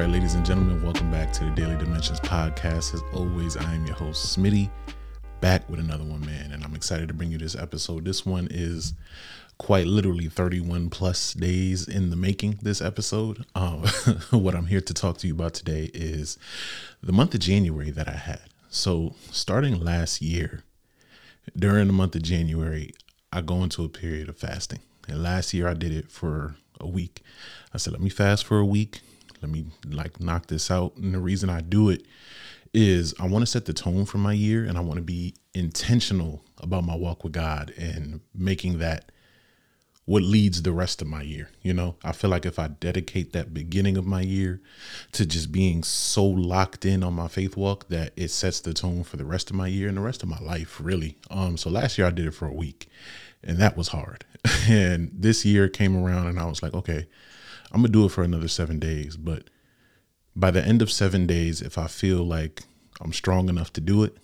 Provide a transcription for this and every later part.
right, ladies and gentlemen, welcome back to the Daily Dimensions podcast. As always, I am your host, Smitty, back with another one, man. And I'm excited to bring you this episode. This one is quite literally 31 plus days in the making, this episode. Um, what I'm here to talk to you about today is the month of January that I had. So, starting last year, during the month of January, I go into a period of fasting. And last year I did it for a week. I said, let me fast for a week. Let me like knock this out. And the reason I do it is I want to set the tone for my year and I want to be intentional about my walk with God and making that what leads the rest of my year. You know, I feel like if I dedicate that beginning of my year to just being so locked in on my faith walk that it sets the tone for the rest of my year and the rest of my life, really. Um, so last year I did it for a week and that was hard. and this year came around and I was like, okay, I'm gonna do it for another seven days. But by the end of seven days, if I feel like I'm strong enough to do it,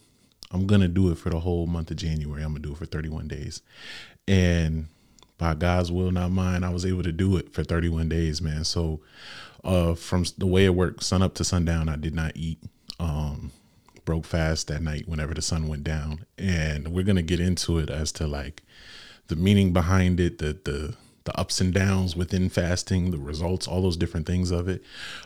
I'm gonna do it for the whole month of January. I'm gonna do it for 31 days. And by God's will, not mine, I was able to do it for 31 days, man. So uh from the way it worked, sun up to sundown, I did not eat. Um broke fast that night whenever the sun went down. And we're gonna get into it as to like the meaning behind it, the the the ups and downs within fasting, the results, all those different things of it.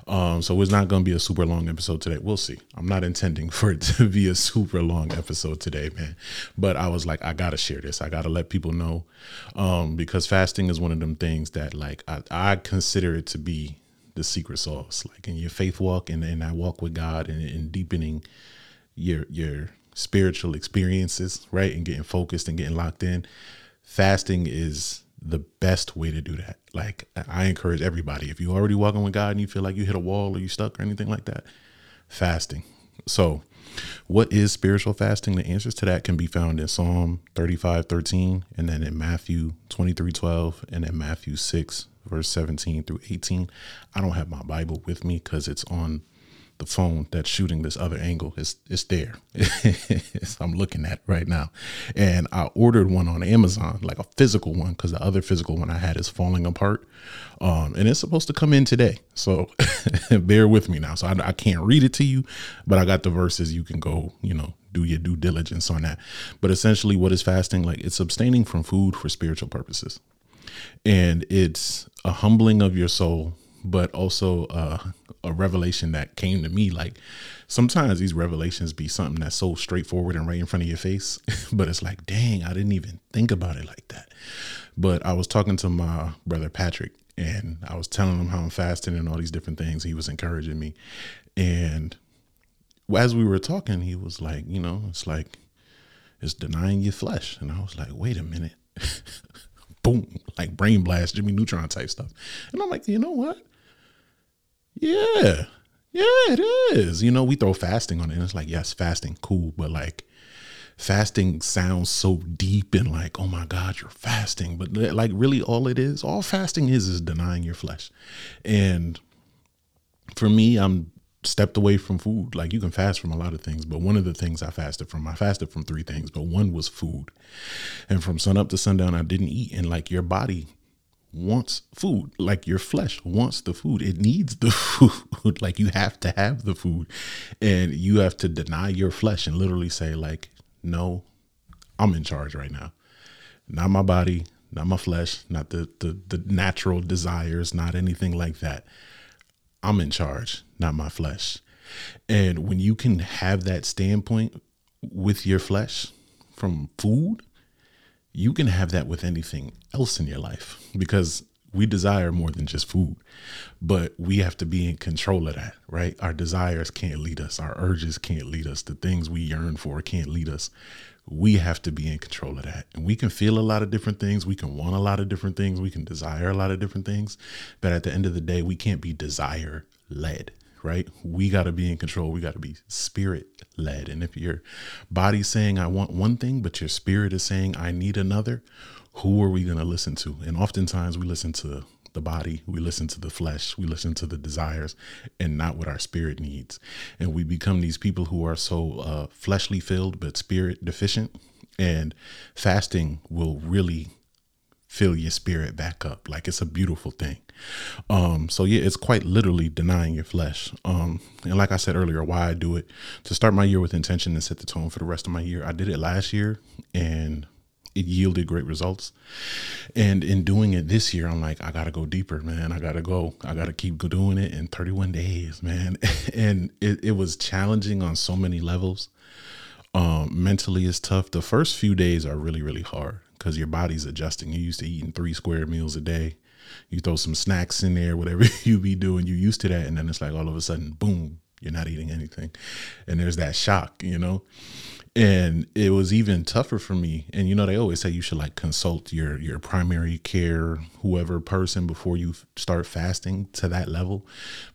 Um, so it's not going to be a super long episode today. We'll see. I'm not intending for it to be a super long episode today, man. But I was like, I got to share this. I got to let people know um, because fasting is one of them things that, like, I, I consider it to be the secret sauce, like in your faith walk and, I walk with God and, and deepening your your spiritual experiences, right, and getting focused and getting locked in fasting is the best way to do that. Like I encourage everybody, if you're already walking with God and you feel like you hit a wall or you stuck or anything like that, fasting. So, what is spiritual fasting? The answers to that can be found in Psalm 35, 13, and then in Matthew 23, 12, and in Matthew 6, verse 17 through 18. I don't have my Bible with me because it's on the phone that's shooting this other angle is it's there. I'm looking at right now. And I ordered one on Amazon, like a physical one, because the other physical one I had is falling apart. Um, and it's supposed to come in today. So bear with me now. So I, I can't read it to you, but I got the verses. You can go, you know, do your due diligence on that. But essentially, what is fasting? Like it's abstaining from food for spiritual purposes. And it's a humbling of your soul but also uh, a revelation that came to me. Like sometimes these revelations be something that's so straightforward and right in front of your face, but it's like, dang, I didn't even think about it like that. But I was talking to my brother Patrick, and I was telling him how I'm fasting and all these different things. He was encouraging me, and as we were talking, he was like, you know, it's like it's denying your flesh, and I was like, wait a minute. Boom, like brain blast, Jimmy Neutron type stuff. And I'm like, you know what? Yeah. Yeah, it is. You know, we throw fasting on it. And it's like, yes, fasting, cool. But like, fasting sounds so deep and like, oh my God, you're fasting. But like, really, all it is, all fasting is, is denying your flesh. And for me, I'm stepped away from food. Like, you can fast from a lot of things. But one of the things I fasted from, I fasted from three things, but one was food. And from sun up to sundown, I didn't eat. And like, your body wants food like your flesh wants the food. It needs the food. Like you have to have the food. And you have to deny your flesh and literally say like no i'm in charge right now. Not my body not my flesh not the the, the natural desires not anything like that. I'm in charge not my flesh. And when you can have that standpoint with your flesh from food you can have that with anything else in your life because we desire more than just food, but we have to be in control of that, right? Our desires can't lead us, our urges can't lead us, the things we yearn for can't lead us. We have to be in control of that. And we can feel a lot of different things, we can want a lot of different things, we can desire a lot of different things, but at the end of the day, we can't be desire led right? We got to be in control. We got to be spirit led. And if your body's saying, I want one thing, but your spirit is saying, I need another, who are we going to listen to? And oftentimes we listen to the body, we listen to the flesh, we listen to the desires, and not what our spirit needs. And we become these people who are so uh, fleshly filled, but spirit deficient. And fasting will really fill your spirit back up. Like it's a beautiful thing. Um, so yeah, it's quite literally denying your flesh. Um, and like I said earlier, why I do it to start my year with intention and set the tone for the rest of my year. I did it last year and it yielded great results. And in doing it this year, I'm like, I gotta go deeper, man. I gotta go. I gotta keep doing it in 31 days, man. and it, it was challenging on so many levels. Um, mentally, it's tough. The first few days are really, really hard because your body's adjusting. You're used to eating three square meals a day. You throw some snacks in there, whatever you be doing, you're used to that. And then it's like all of a sudden, boom, you're not eating anything. And there's that shock, you know? And it was even tougher for me. And you know, they always say you should like consult your your primary care, whoever person before you start fasting to that level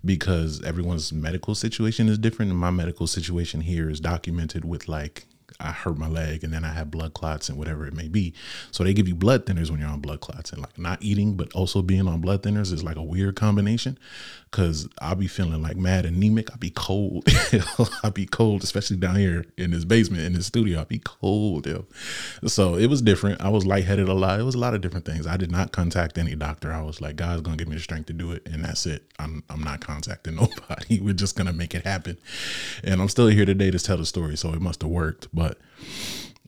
because everyone's medical situation is different. And my medical situation here is documented with like I hurt my leg and then I have blood clots and whatever it may be. So they give you blood thinners when you're on blood clots and like not eating, but also being on blood thinners is like a weird combination because I'll be feeling like mad anemic. I'll be cold. I'll be cold, especially down here in this basement in this studio. I'll be cold. Yo. So it was different. I was lightheaded a lot. It was a lot of different things. I did not contact any doctor. I was like, God's gonna give me the strength to do it, and that's it. I'm I'm not contacting nobody. We're just gonna make it happen. And I'm still here today to tell the story. So it must have worked. But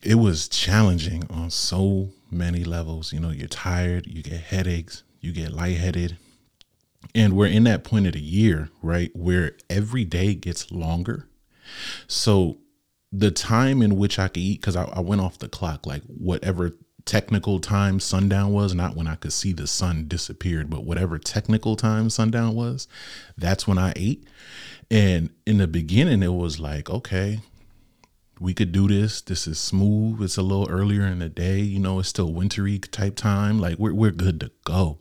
it was challenging on so many levels. You know, you're tired, you get headaches, you get lightheaded. And we're in that point of the year, right, where every day gets longer. So the time in which I could eat, because I, I, went off the clock, like whatever technical time sundown was, not when I could see the sun disappeared, but whatever technical time sundown was, that's when I ate. And in the beginning, it was like, okay, we could do this. This is smooth. It's a little earlier in the day. You know, it's still wintry type time. Like we're we're good to go.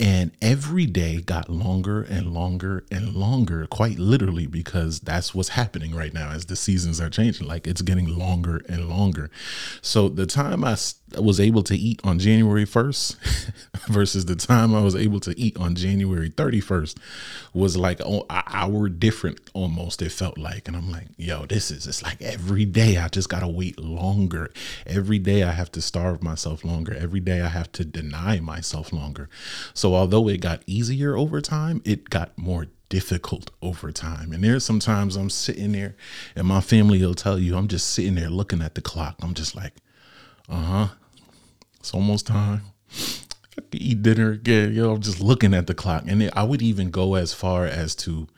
And every day got longer and longer and longer, quite literally, because that's what's happening right now as the seasons are changing. Like it's getting longer and longer. So the time I was able to eat on January 1st versus the time I was able to eat on January 31st was like oh, an hour different almost, it felt like. And I'm like, yo, this is it's like every day I just got to wait longer. Every day I have to starve myself longer. Every day I have to deny myself longer. So although it got easier over time, it got more difficult over time. And there's sometimes I'm sitting there and my family will tell you, I'm just sitting there looking at the clock. I'm just like, uh-huh. It's almost time. I can eat dinner again. You know, I'm just looking at the clock. And I would even go as far as to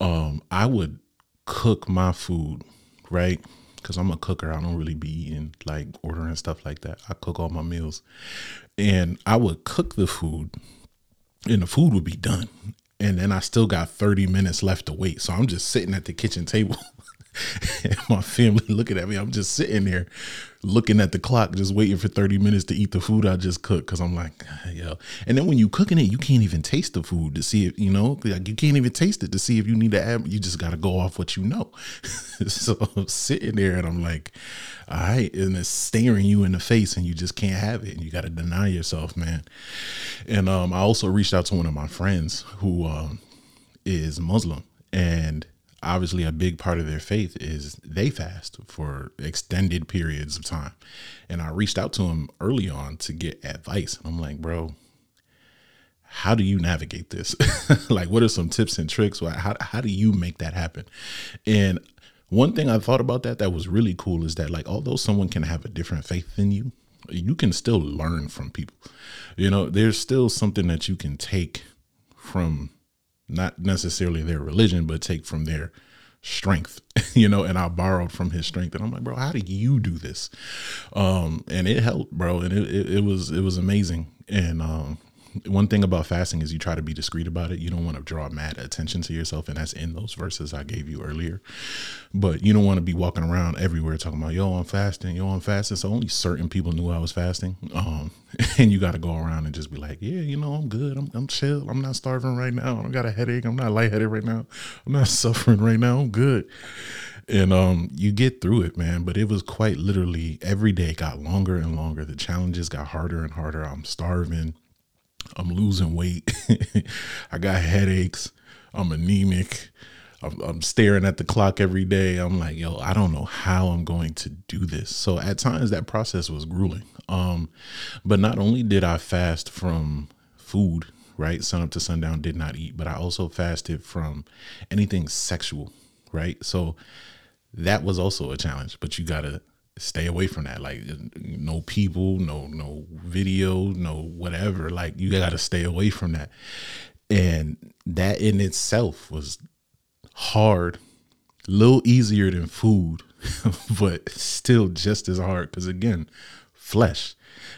um I would cook my food, right? Because I'm a cooker. I don't really be eating like ordering stuff like that. I cook all my meals. And I would cook the food and the food would be done. And then I still got 30 minutes left to wait. So I'm just sitting at the kitchen table and my family looking at me. I'm just sitting there looking at the clock, just waiting for 30 minutes to eat the food I just cooked. Cause I'm like, yo. And then when you cooking it, you can't even taste the food to see if, you know, like you can't even taste it to see if you need to add, you just got to go off what you know. so I'm sitting there and I'm like, all right. And it's staring you in the face and you just can't have it. And you got to deny yourself, man. And um, I also reached out to one of my friends who um, is Muslim and obviously a big part of their faith is they fast for extended periods of time. And I reached out to him early on to get advice. I'm like, bro, how do you navigate this? like, what are some tips and tricks? How, how do you make that happen? And one thing I thought about that that was really cool is that, like, although someone can have a different faith than you, you can still learn from people. You know, there's still something that you can take from not necessarily their religion, but take from their strength, you know, and I borrowed from his strength. And I'm like, bro, how do you do this? Um, and it helped, bro. And it, it, it was, it was amazing. And, um, one thing about fasting is you try to be discreet about it. You don't want to draw mad attention to yourself, and that's in those verses I gave you earlier. But you don't want to be walking around everywhere talking about yo, I'm fasting, yo, I'm fasting. So only certain people knew I was fasting. Um, and you got to go around and just be like, yeah, you know, I'm good. I'm, I'm chill. I'm not starving right now. I don't got a headache. I'm not lightheaded right now. I'm not suffering right now. I'm good and um you get through it man but it was quite literally every day got longer and longer the challenges got harder and harder i'm starving I'm losing weight. I got headaches. I'm anemic. I'm, I'm staring at the clock every day. I'm like, yo, I don't know how I'm going to do this. So at times that process was grueling. Um, but not only did I fast from food, right, sun up to sundown, did not eat, but I also fasted from anything sexual, right? So that was also a challenge. But you gotta stay away from that. Like no people, no no video, no whatever. Like you gotta stay away from that. And that in itself was hard, a little easier than food, but still just as hard. Because again, flesh,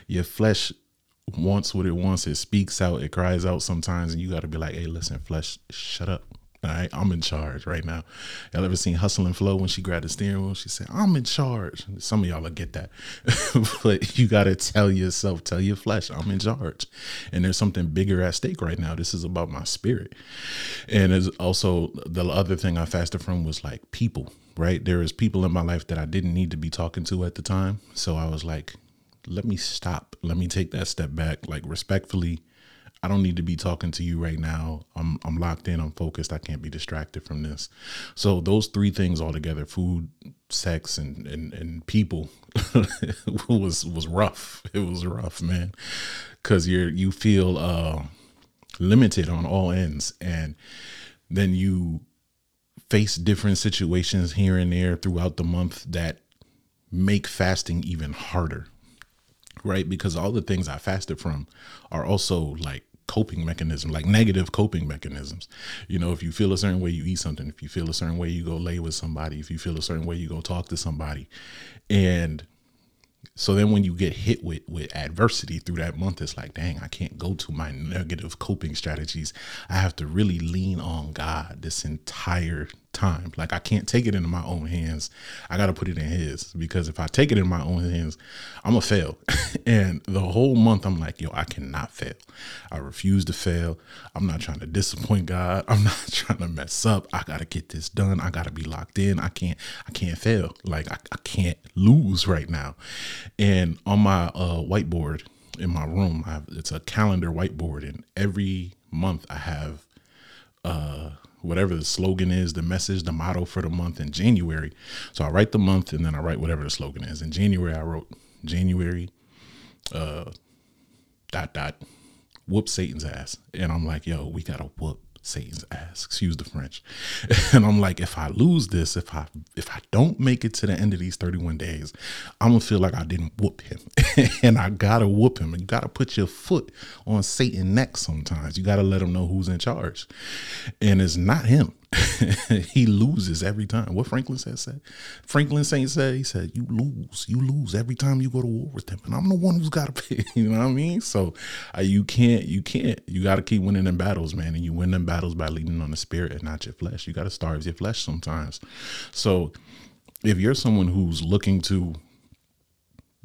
your flesh wants what it wants. It speaks out, it cries out sometimes, and you got to be like, hey, listen, flesh, shut up. All right, I'm in charge right now. Y'all ever seen Hustle and Flow when she grabbed the steering wheel? She said, I'm in charge. Some of y'all will get that. but you got to tell yourself, tell your flesh, I'm in charge. And there's something bigger at stake right now. This is about my spirit. And it's also the other thing I fasted from was like people, right? There is people in my life that I didn't need to be talking to at the time. So I was like, let me stop. Let me take that step back, like respectfully I don't need to be talking to you right now. I'm I'm locked in. I'm focused. I can't be distracted from this. So those three things all together: food, sex, and and, and people was was rough. It was rough, man, because you're you feel uh, limited on all ends, and then you face different situations here and there throughout the month that make fasting even harder right? Because all the things I fasted from are also like coping mechanism, like negative coping mechanisms. You know, if you feel a certain way, you eat something. If you feel a certain way, you go lay with somebody. If you feel a certain way, you go talk to somebody. And so then when you get hit with with adversity through that month, it's like, dang, I can't go to my negative coping strategies. I have to really lean on God this entire time. Like I can't take it into my own hands. I got to put it in his because if I take it in my own hands, I'm to fail. and the whole month I'm like, yo, I cannot fail. I refuse to fail. I'm not trying to disappoint God. I'm not trying to mess up. I got to get this done. I got to be locked in. I can't I can't fail. Like I, I can't lose right now. And on my uh, whiteboard in my room, have, it's a calendar whiteboard and every month I have uh whatever the slogan is, the message, the motto for the month in January. So I write the month and then I write whatever the slogan is. In January, I wrote January, uh, dot, dot, whoop Satan's ass. And I'm like, yo, we got to whoop Satan's ass. Excuse the French. And I'm like, if I lose this, if I if I don't make it to the end of these 31 days, I'm gonna feel like I didn't whoop him. and I gotta whoop him. And you gotta put your foot on Satan's neck sometimes. You gotta let him know who's in charge. And it's not him. he loses every time. What Franklin said said. Franklin Saint said, he said, You lose. You lose every time you go to war with them, And I'm the one who's gotta pay. You know what I mean? So uh, you can't, you can't. You gotta keep winning them battles, man. And you win them battles by leaning on the spirit and not your flesh. You gotta starve your flesh sometimes. So if you're someone who's looking to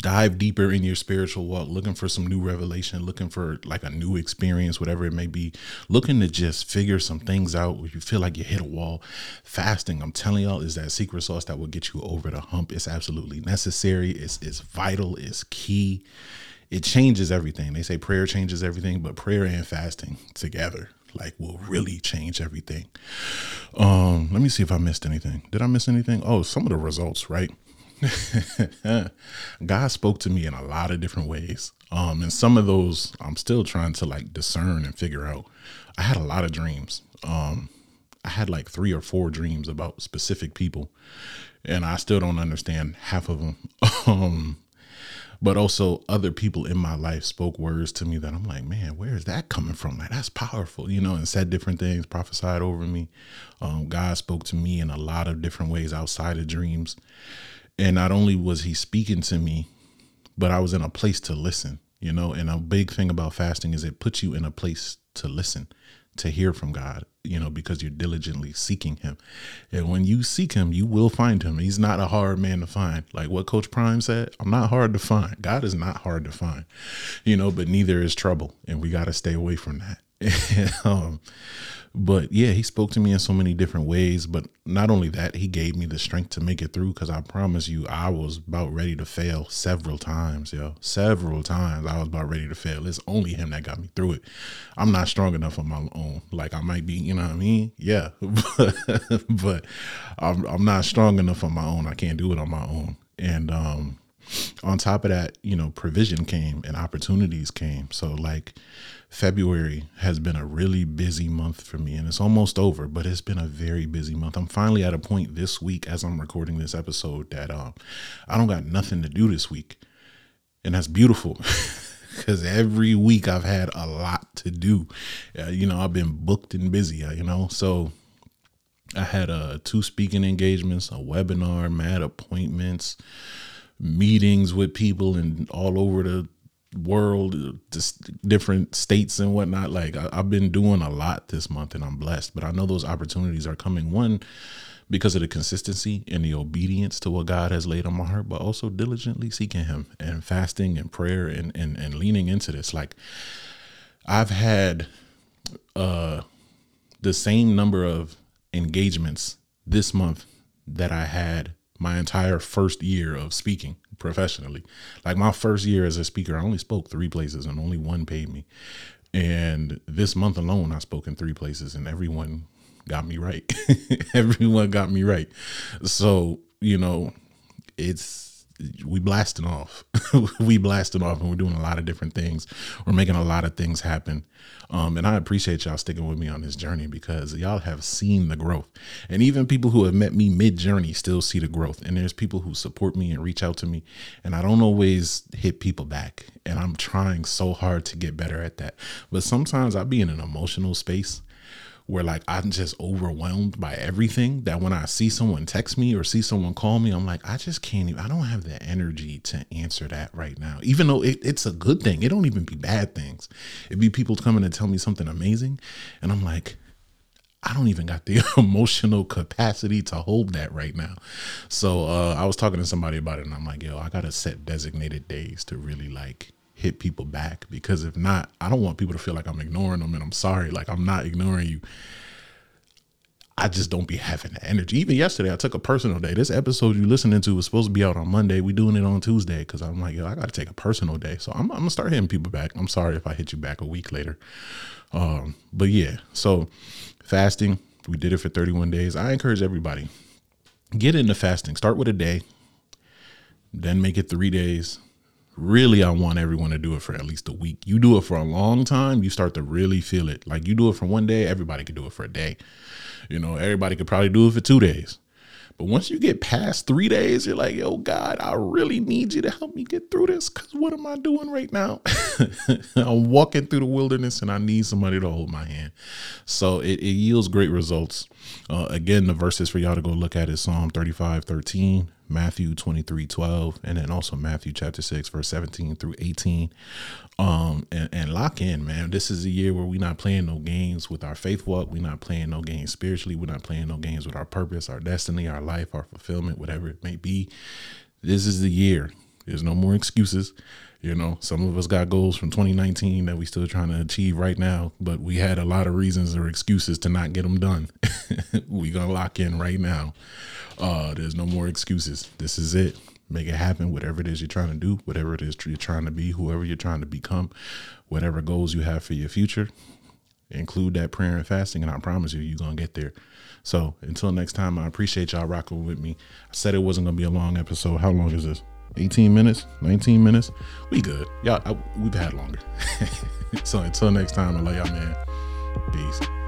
dive deeper in your spiritual walk, looking for some new revelation, looking for like a new experience, whatever it may be, looking to just figure some things out where you feel like you hit a wall. Fasting, I'm telling y'all, is that secret sauce that will get you over the hump. It's absolutely necessary. It's it's vital. It's key. It changes everything. They say prayer changes everything, but prayer and fasting together like will really change everything. Um, let me see if I missed anything. Did I miss anything? Oh, some of the results, right? God spoke to me in a lot of different ways. Um, and some of those I'm still trying to like discern and figure out. I had a lot of dreams. Um, I had like three or four dreams about specific people, and I still don't understand half of them. um, but also other people in my life spoke words to me that I'm like, man, where is that coming from? Like that's powerful, you know, and said different things, prophesied over me. Um, God spoke to me in a lot of different ways outside of dreams. And not only was he speaking to me, but I was in a place to listen, you know. And a big thing about fasting is it puts you in a place to listen, to hear from God, you know, because you're diligently seeking him. And when you seek him, you will find him. He's not a hard man to find. Like what Coach Prime said, I'm not hard to find. God is not hard to find, you know, but neither is trouble. And we got to stay away from that. um, but yeah, he spoke to me in so many different ways. But not only that, he gave me the strength to make it through because I promise you, I was about ready to fail several times, yo. Several times I was about ready to fail. It's only him that got me through it. I'm not strong enough on my own. Like I might be, you know what I mean? Yeah. but I'm, I'm not strong enough on my own. I can't do it on my own. And um on top of that, you know, provision came and opportunities came. So like February has been a really busy month for me and it's almost over, but it's been a very busy month. I'm finally at a point this week as I'm recording this episode that um I don't got nothing to do this week. And that's beautiful. Cause every week I've had a lot to do. Uh, you know, I've been booked and busy, uh, you know. So I had uh two speaking engagements, a webinar, mad appointments, meetings with people and all over the world, just different states and whatnot. Like I, have been doing a lot this month and I'm blessed, but I know those opportunities are coming. One, because of the consistency and the obedience to what God has laid on my heart, but also diligently seeking Him and fasting and prayer and, and, and leaning into this. Like I've had uh, the same number of engagements this month that I had my entire first year of speaking professionally. Like my first year as a speaker, I only spoke three places and only one paid me. And this month alone, I spoke in three places and everyone got me right. everyone got me right. So, you know, it's we blasting off. we blasting off and we're doing a lot of different things. We're making a lot of things happen. Um, and I appreciate y'all sticking with me on this journey because y'all have seen the growth. And even people who have met me mid journey still see the growth. And there's people who support me and reach out to me. And I don't always hit people back. And I'm trying so hard to get better at that. But sometimes I be in an emotional space where like I'm just overwhelmed by everything that when I see someone text me or see someone call me, I'm like, I just can't even, I don't have the energy to answer that right now. Even though it, it's a good thing, it don't even be bad things. It'd be people coming to tell me something amazing. And I'm like, I don't even got the emotional capacity to hold that right now. So uh, I was talking to somebody about it and I'm like, yo, I got to set designated days to really like hit people back because if not, I don't want people to feel like I'm ignoring them and I'm sorry. Like I'm not ignoring you. I just don't be having the energy. Even yesterday, I took a personal day. This episode you listening to was supposed to be out on Monday. We doing it on Tuesday because I'm like, yo, I got to take a personal day. So I'm, I'm, gonna start hitting people back. I'm sorry if I hit you back a week later. Um, but yeah, so fasting, we did it for 31 days. I encourage everybody get into fasting. Start with a day, then make it three days, really I want everyone to do it for at least a week. You do it for a long time, you start to really feel it. Like you do it for one day, everybody could do it for a day. You know, everybody could probably do it for two days. But once you get past three days, you're like, yo, God, I really need you to help me get through this. Cause what am I doing right now? I'm walking through the wilderness and I need somebody to hold my hand. So it, it yields great results. Uh, again, the verses for y'all to go look at is Psalm 35, 13, Matthew 23, 12, and then also Matthew chapter 6, verse 17 through 18. Um, and, and lock in, man. This is a year where we're not playing no games with our faith walk. We're not playing no games spiritually. We're not playing no games with our purpose, our destiny, our life, our fulfillment, whatever it may be. This is the year. There's no more excuses. You know, some of us got goals from 2019 that we still trying to achieve right now, but we had a lot of reasons or excuses to not get them done. we gonna lock in right now. Uh, there's no more excuses. This is it. Make it happen. Whatever it is you're trying to do, whatever it is you're trying to be, whoever you're trying to become, whatever goals you have for your future, include that prayer and fasting, and I promise you, you're gonna get there. So until next time, I appreciate y'all rocking with me. I said it wasn't gonna be a long episode. How long is this? 18 minutes, 19 minutes. We good. Y'all, I, we've had longer. so until next time, I love y'all, man. Peace.